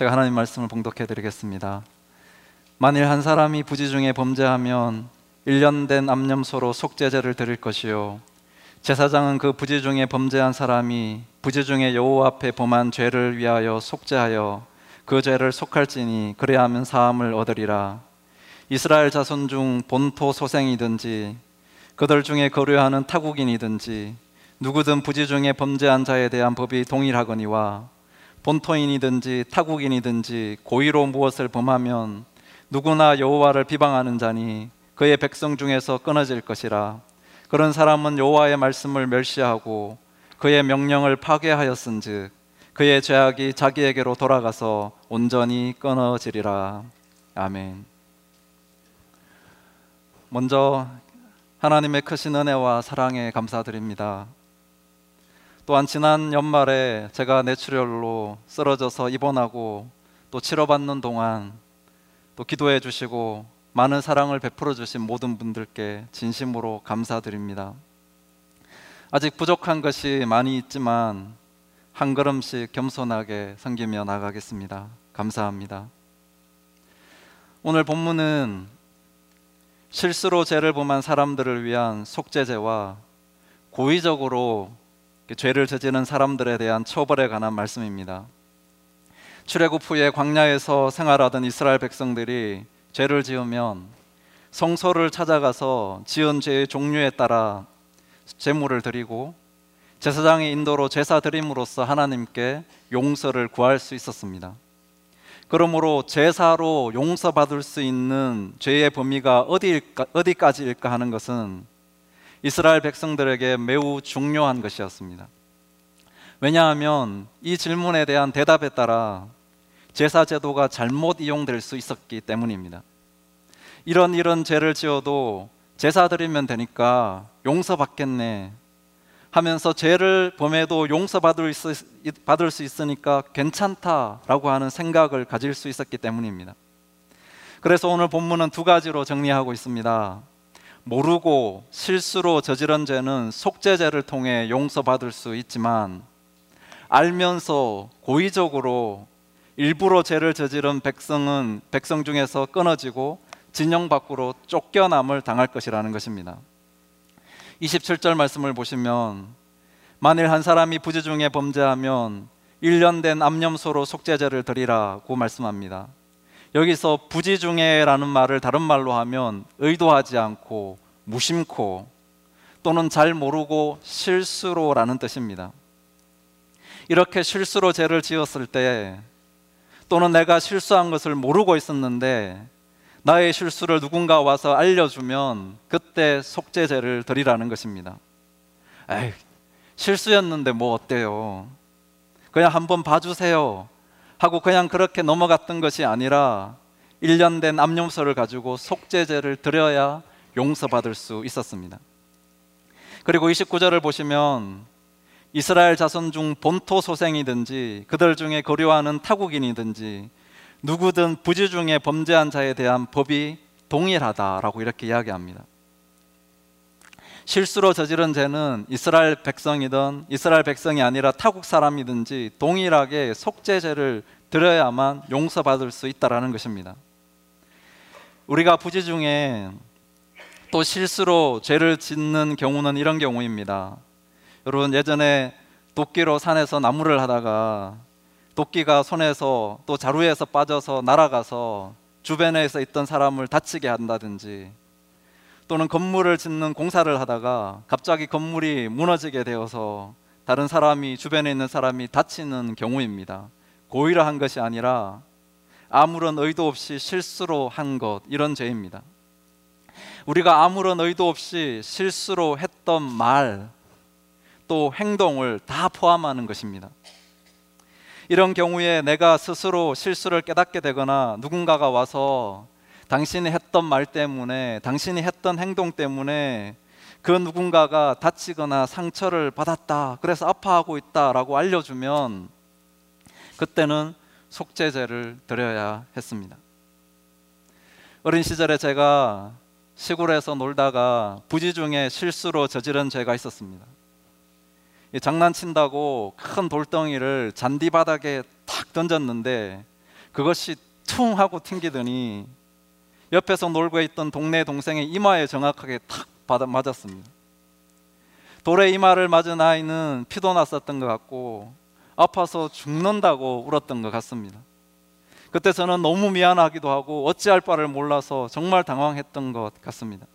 제가 하나님 말씀을 봉독해 드리겠습니다. 만일 한 사람이 부지 중에 범죄하면 1년 된 암염소로 속죄제를 드릴 것이요 제사장은 그 부지 중에 범죄한 사람이 부지 중에 여호와 앞에 범한 죄를 위하여 속죄하여 그 죄를 속할지니 그래야 하면 사함을 얻으리라 이스라엘 자손 중 본토 소생이든지 그들 중에 거류하는 타국인이든지 누구든 부지 중에 범죄한 자에 대한 법이 동일하거니와 본토인이든지 타국인이든지 고의로 무엇을 범하면 누구나 여호와를 비방하는 자니 그의 백성 중에서 끊어질 것이라 그런 사람은 여호와의 말씀을 멸시하고 그의 명령을 파괴하였은즉 그의 죄악이 자기에게로 돌아가서 온전히 끊어지리라 아멘. 먼저 하나님의 크신 은혜와 사랑에 감사드립니다. 또한 지난 연말에 제가 뇌출혈로 쓰러져서 입원하고 또 치료받는 동안 또 기도해 주시고 많은 사랑을 베풀어 주신 모든 분들께 진심으로 감사드립니다. 아직 부족한 것이 많이 있지만 한 걸음씩 겸손하게 섬기며 나가겠습니다. 감사합니다. 오늘 본문은 실수로 죄를 범한 사람들을 위한 속죄제와 고의적으로 죄를 저지른 사람들에 대한 처벌에 관한 말씀입니다. 출애굽 후에 광야에서 생활하던 이스라엘 백성들이 죄를 지으면 성소를 찾아가서 지은 죄의 종류에 따라 제물을 드리고 제사장의 인도로 제사 드림으로써 하나님께 용서를 구할 수 있었습니다. 그러므로 제사로 용서받을 수 있는 죄의 범위가 어디일까, 어디까지일까 하는 것은 이스라엘 백성들에게 매우 중요한 것이었습니다. 왜냐하면 이 질문에 대한 대답에 따라 제사 제도가 잘못 이용될 수 있었기 때문입니다. 이런 이런 죄를 지어도 제사 드리면 되니까 용서받겠네 하면서 죄를 범해도 용서받을 받을 수 있으니까 괜찮다라고 하는 생각을 가질 수 있었기 때문입니다. 그래서 오늘 본문은 두 가지로 정리하고 있습니다. 모르고 실수로 저지른 죄는 속죄죄를 통해 용서받을 수 있지만 알면서 고의적으로 일부러 죄를 저지른 백성은 백성 중에서 끊어지고 진영 밖으로 쫓겨남을 당할 것이라는 것입니다. 27절 말씀을 보시면 만일 한 사람이 부지 중에 범죄하면 1년 된 암염소로 속죄제를 드리라고 말씀합니다. 여기서 부지 중에라는 말을 다른 말로 하면 의도하지 않고 무심코 또는 잘 모르고 실수로라는 뜻입니다. 이렇게 실수로 죄를 지었을 때 또는 내가 실수한 것을 모르고 있었는데 나의 실수를 누군가 와서 알려주면 그때 속죄제를 드리라는 것입니다. 에이, 실수였는데 뭐 어때요? 그냥 한번 봐주세요. 하고 그냥 그렇게 넘어갔던 것이 아니라 1년 된 암염소를 가지고 속죄제를 드려야 용서받을 수 있었습니다. 그리고 29절을 보시면 이스라엘 자손 중 본토 소생이든지 그들 중에 거류하는 타국인이든지 누구든 부지 중에 범죄한 자에 대한 법이 동일하다라고 이렇게 이야기합니다. 실수로 저지른 죄는 이스라엘 백성이든 이스라엘 백성이 아니라 타국 사람이든지 동일하게 속죄죄를 드려야만 용서받을 수 있다라는 것입니다. 우리가 부지 중에 또 실수로 죄를 짓는 경우는 이런 경우입니다. 여러분 예전에 도끼로 산에서 나무를 하다가 도끼가 손에서 또 자루에서 빠져서 날아가서 주변에서 있던 사람을 다치게 한다든지 또는 건물을 짓는 공사를 하다가 갑자기 건물이 무너지게 되어서 다른 사람이 주변에 있는 사람이 다치는 경우입니다. 고의로 한 것이 아니라 아무런 의도 없이 실수로 한 것 이런 죄입니다. 우리가 아무런 의도 없이 실수로 했던 말 또 행동을 다 포함하는 것입니다. 이런 경우에 내가 스스로 실수를 깨닫게 되거나 누군가가 와서 당신이 했던 말 때문에 당신이 했던 행동 때문에 그 누군가가 다치거나 상처를 받았다. 그래서 아파하고 있다라고 알려주면 그때는 속죄제를 드려야 했습니다. 어린 시절에 제가 시골에서 놀다가 부지 중에 실수로 저지른 죄가 있었습니다. 장난친다고 큰 돌덩이를 잔디 바닥에 탁 던졌는데 그것이 퉁 하고 튕기더니 옆에서 놀고 있던 동네 동생의 이마에 정확하게 탁 받아 맞았습니다. 돌에 이마를 맞은 아이는 피도 났었던 것 같고 아파서 죽는다고 울었던 것 같습니다. 그때 저는 너무 미안하기도 하고 어찌할 바를 몰라서 정말 당황했던 것 같습니다.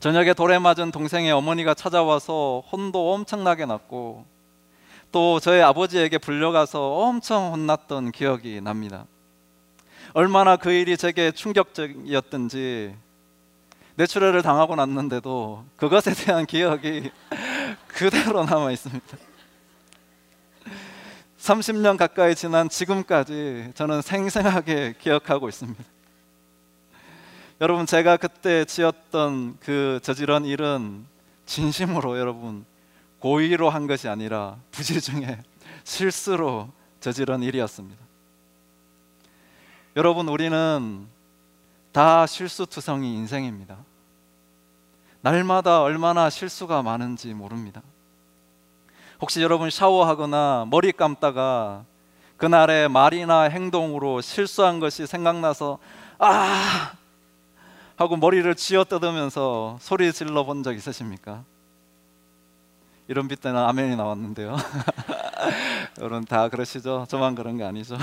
저녁에 돌에 맞은 동생의 어머니가 찾아와서 혼도 엄청나게 났고 또 저희 아버지에게 불려가서 엄청 혼났던 기억이 납니다. 얼마나 그 일이 제게 충격적이었던지 뇌출혈을 당하고 났는데도 그것에 대한 기억이 그대로 남아 있습니다. 30년 가까이 지난 지금까지 저는 생생하게 기억하고 있습니다. 여러분 제가 그때 지었던 그 저지른 일은 진심으로 여러분 고의로 한 것이 아니라 부지 중에 실수로 저지른 일이었습니다. 여러분 우리는 다 실수투성이 인생입니다. 날마다 얼마나 실수가 많은지 모릅니다. 혹시 여러분 샤워하거나 머리 감다가 그날의 말이나 행동으로 실수한 것이 생각나서 아 하고 머리를 쥐어 뜯으면서 소리 질러 본 적 있으십니까? 이런 빛 때는 아멘이 나왔는데요. 여러분 다 그러시죠? 저만 그런 게 아니죠.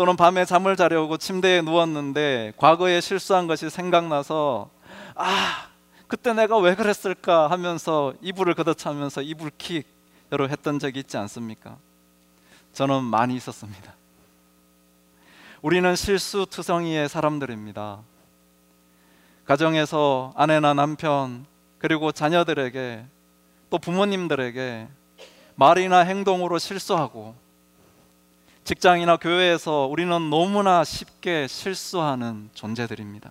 또는 밤에 잠을 자려고 침대에 누웠는데 과거에 실수한 것이 생각나서 아 그때 내가 왜 그랬을까 하면서 이불을 걷어차면서 이불 킥 여러 했던 적이 있지 않습니까? 저는 많이 있었습니다. 우리는 실수투성이의 사람들입니다. 가정에서 아내나 남편 그리고 자녀들에게 또 부모님들에게 말이나 행동으로 실수하고 직장이나 교회에서 우리는 너무나 쉽게 실수하는 존재들입니다.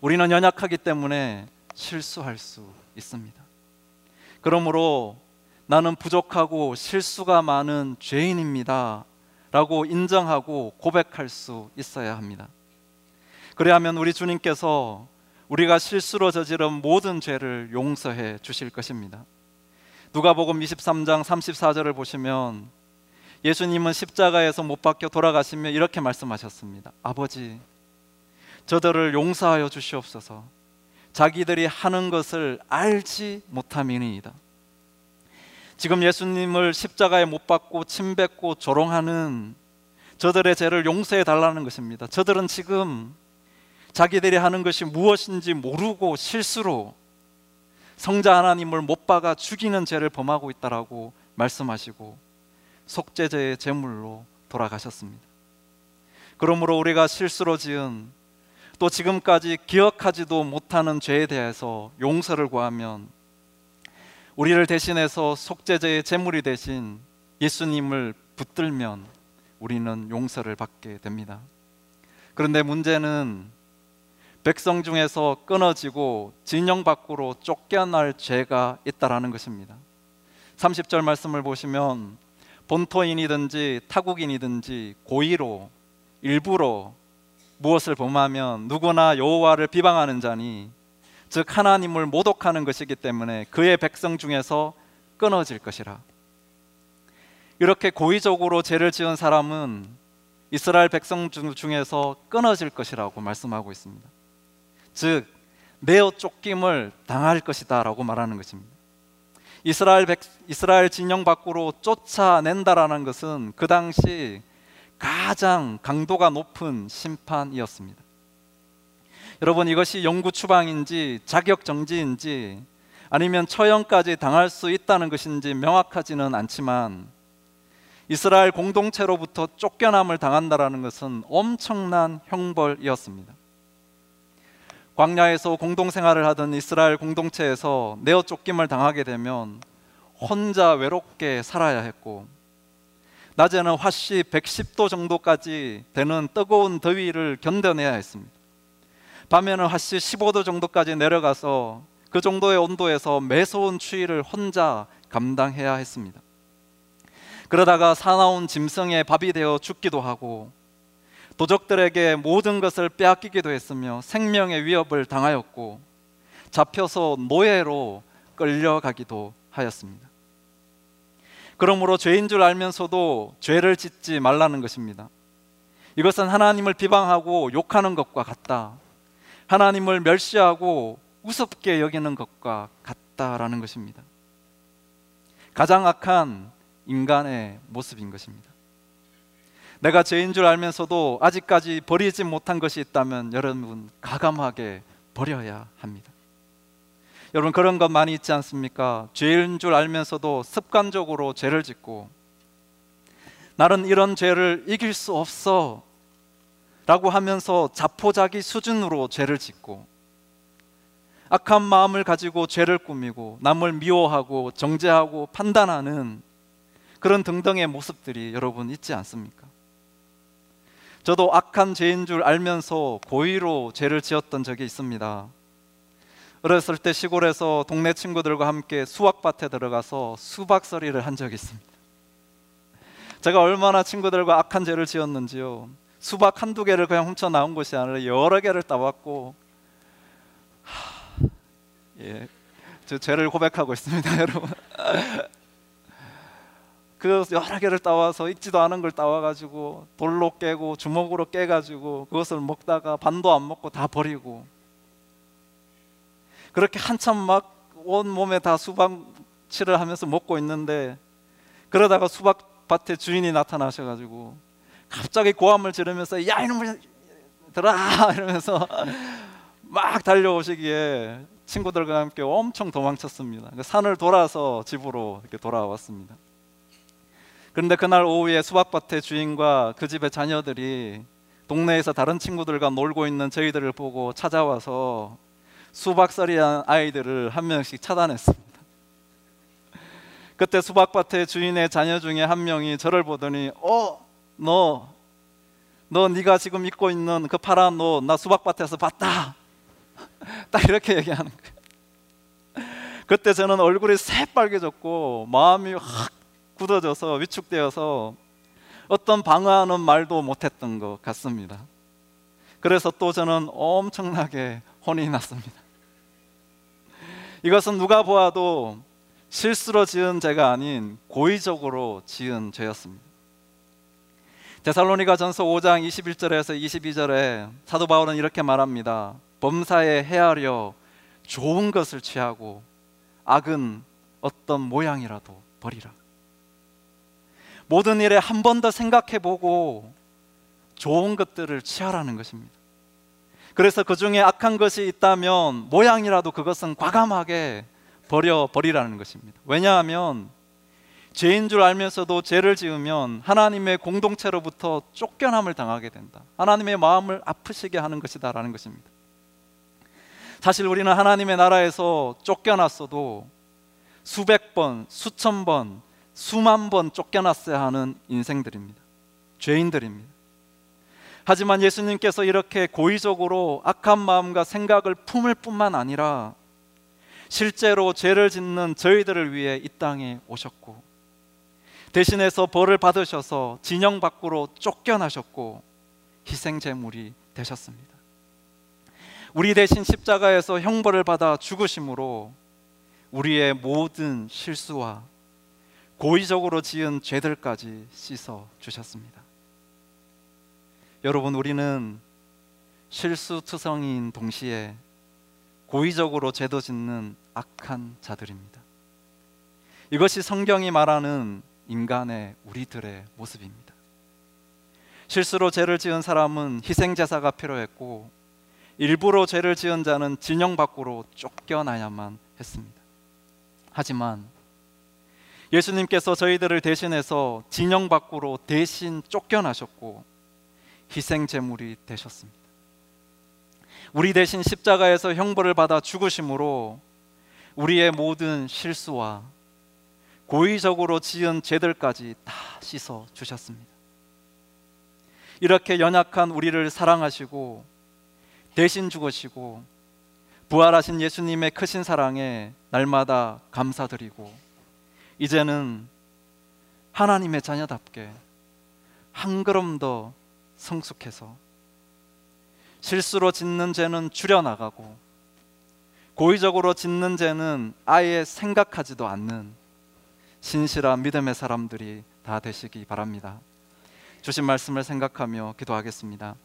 우리는 연약하기 때문에 실수할 수 있습니다. 그러므로 나는 부족하고 실수가 많은 죄인입니다. 라고 인정하고 고백할 수 있어야 합니다. 그래야면 우리 주님께서 우리가 실수로 저지른 모든 죄를 용서해 주실 것입니다. 누가복음 23장 34절을 보시면 예수님은 십자가에서 못 박혀 돌아가시며 이렇게 말씀하셨습니다. 아버지 저들을 용서하여 주시옵소서. 자기들이 하는 것을 알지 못함이니이다. 지금 예수님을 십자가에 못 박고 침뱉고 조롱하는 저들의 죄를 용서해 달라는 것입니다. 저들은 지금 자기들이 하는 것이 무엇인지 모르고 실수로 성자 하나님을 못 박아 죽이는 죄를 범하고 있다라고 말씀하시고 속죄제의 제물로 돌아가셨습니다. 그러므로 우리가 실수로 지은 또 지금까지 기억하지도 못하는 죄에 대해서 용서를 구하면 우리를 대신해서 속죄제의 제물이 되신 예수님을 붙들면 우리는 용서를 받게 됩니다. 그런데 문제는 백성 중에서 끊어지고 진영 밖으로 쫓겨날 죄가 있다라는 것입니다. 30절 말씀을 보시면 본토인이든지 타국인이든지 고의로 일부러 무엇을 범하면 누구나 여호와를 비방하는 자니 즉 하나님을 모독하는 것이기 때문에 그의 백성 중에서 끊어질 것이라. 이렇게 고의적으로 죄를 지은 사람은 이스라엘 백성 중에서 끊어질 것이라고 말씀하고 있습니다. 즉 내어 쫓김을 당할 것이다라고 말하는 것입니다. 이스라엘 백, 이스라엘 진영 밖으로 쫓아낸다라는 것은 그 당시 가장 강도가 높은 심판이었습니다. 여러분 이것이 영구 추방인지 자격 정지인지 아니면 처형까지 당할 수 있다는 것인지 명확하지는 않지만 이스라엘 공동체로부터 쫓겨남을 당한다라는 것은 엄청난 형벌이었습니다. 광야에서 공동생활을 하던 이스라엘 공동체에서 내어 쫓김을 당하게 되면 혼자 외롭게 살아야 했고 낮에는 화씨 110도 정도까지 되는 뜨거운 더위를 견뎌내야 했습니다. 밤에는 화씨 15도 정도까지 내려가서 그 정도의 온도에서 매서운 추위를 혼자 감당해야 했습니다. 그러다가 사나운 짐승의 밥이 되어 죽기도 하고 도적들에게 모든 것을 빼앗기기도 했으며 생명의 위협을 당하였고 잡혀서 노예로 끌려가기도 하였습니다. 그러므로 죄인 줄 알면서도 죄를 짓지 말라는 것입니다. 이것은 하나님을 비방하고 욕하는 것과 같다. 하나님을 멸시하고 우습게 여기는 것과 같다라는 것입니다. 가장 악한 인간의 모습인 것입니다. 내가 죄인 줄 알면서도 아직까지 버리지 못한 것이 있다면 여러분 가감하게 버려야 합니다. 여러분 그런 것 많이 있지 않습니까? 죄인 줄 알면서도 습관적으로 죄를 짓고 나는 이런 죄를 이길 수 없어 라고 하면서 자포자기 수준으로 죄를 짓고 악한 마음을 가지고 죄를 꾸미고 남을 미워하고 정죄하고 판단하는 그런 등등의 모습들이 여러분 있지 않습니까? 저도 악한 죄인 줄 알면서 고의로 죄를 지었던 적이 있습니다. 어렸을 때 시골에서 동네 친구들과 함께 수학밭에 들어가서 수박서리를 한 적이 있습니다. 제가 얼마나 친구들과 악한 죄를 지었는지요. 수박 한두 개를 그냥 훔쳐 나온 것이 아니라 여러 개를 따왔고 하, 예, 저 죄를 고백하고 있습니다, 여러분. 그 여러 개를 따와서 익지도 않은 걸 따와가지고 돌로 깨고 주먹으로 깨가지고 그것을 먹다가 반도 안 먹고 다 버리고 그렇게 한참 막 온 몸에 다 수박치를 하면서 먹고 있는데 그러다가 수박밭에 주인이 나타나셔가지고 갑자기 고함을 지르면서 야 이놈을 들어 이러면서 막 달려오시기에 친구들과 함께 엄청 도망쳤습니다. 그 산을 돌아서 집으로 이렇게 돌아왔습니다. 그런데 그날 오후에 수박밭의 주인과 그 집의 자녀들이 동네에서 다른 친구들과 놀고 있는 저희들을 보고 찾아와서 수박서리한 아이들을 한 명씩 차단했습니다. 그때 수박밭의 주인의 자녀 중에 한 명이 저를 보더니 어, 너, 너 네가 지금 입고 있는 그 파란 옷 나 수박밭에서 봤다. 딱 이렇게 얘기하는 거예요. 그때 저는 얼굴이 새빨개졌고 마음이 확 굳어져서 위축되어서 어떤 방어하는 말도 못했던 것 같습니다. 그래서 또 저는 엄청나게 혼이 났습니다. 이것은 누가 보아도 실수로 지은 죄가 아닌 고의적으로 지은 죄였습니다. 데살로니가 전서 5장 21절에서 22절에 사도 바울은 이렇게 말합니다. 범사에 헤아려 좋은 것을 취하고 악은 어떤 모양이라도 버리라. 모든 일에 한 번 더 생각해 보고 좋은 것들을 취하라는 것입니다. 그래서 그 중에 악한 것이 있다면 모양이라도 그것은 과감하게 버려 버리라는 것입니다. 왜냐하면 죄인 줄 알면서도 죄를 지으면 하나님의 공동체로부터 쫓겨남을 당하게 된다. 하나님의 마음을 아프시게 하는 것이다라는 것입니다. 사실 우리는 하나님의 나라에서 쫓겨났어도 수백 번, 수천 번, 수만 번 쫓겨났어야 하는 인생들입니다. 죄인들입니다. 하지만 예수님께서 이렇게 고의적으로 악한 마음과 생각을 품을 뿐만 아니라 실제로 죄를 짓는 저희들을 위해 이 땅에 오셨고 대신해서 벌을 받으셔서 진영 밖으로 쫓겨나셨고 희생 제물이 되셨습니다. 우리 대신 십자가에서 형벌을 받아 죽으심으로 우리의 모든 실수와 고의적으로 지은 죄들까지 씻어 주셨습니다. 여러분 우리는 실수투성이인 동시에 고의적으로 죄도 짓는 악한 자들입니다. 이것이 성경이 말하는 인간의 우리들의 모습입니다. 실수로 죄를 지은 사람은 희생 제사가 필요했고 일부러 죄를 지은 자는 진영 밖으로 쫓겨나야만 했습니다. 하지만 예수님께서 저희들을 대신해서 진영 밖으로 대신 쫓겨나셨고 희생 제물이 되셨습니다. 우리 대신 십자가에서 형벌을 받아 죽으심으로 우리의 모든 실수와 고의적으로 지은 죄들까지 다 씻어 주셨습니다. 이렇게 연약한 우리를 사랑하시고 대신 죽으시고 부활하신 예수님의 크신 사랑에 날마다 감사드리고 이제는 하나님의 자녀답게 한 걸음 더 성숙해서 실수로 짓는 죄는 줄여나가고 고의적으로 짓는 죄는 아예 생각하지도 않는 신실한 믿음의 사람들이 다 되시기 바랍니다. 주신 말씀을 생각하며 기도하겠습니다.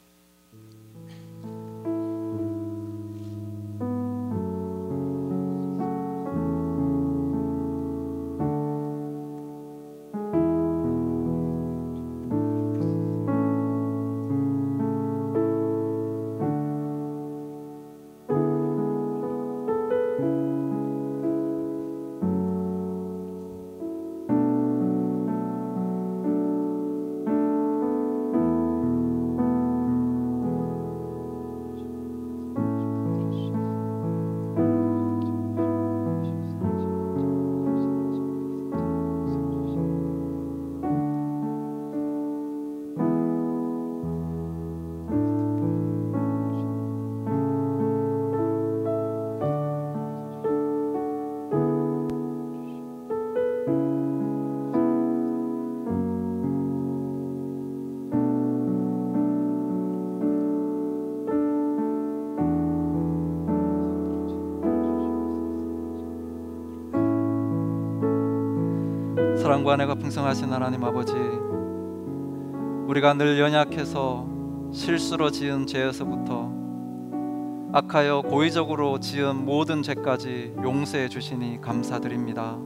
사랑과 은혜가 풍성하신 하나님 아버지 우리가 늘 연약해서 실수로 지은 죄에서부터 악하여 고의적으로 지은 모든 죄까지 용서해 주시니 감사드립니다.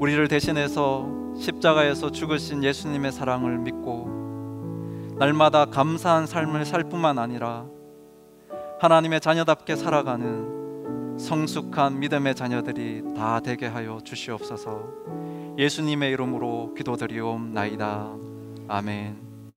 우리를 대신해서 십자가에서 죽으신 예수님의 사랑을 믿고 날마다 감사한 삶을 살 뿐만 아니라 하나님의 자녀답게 살아가는 성숙한 믿음의 자녀들이 다 되게 하여 주시옵소서. 예수님의 이름으로 기도드리옵나이다. 아멘.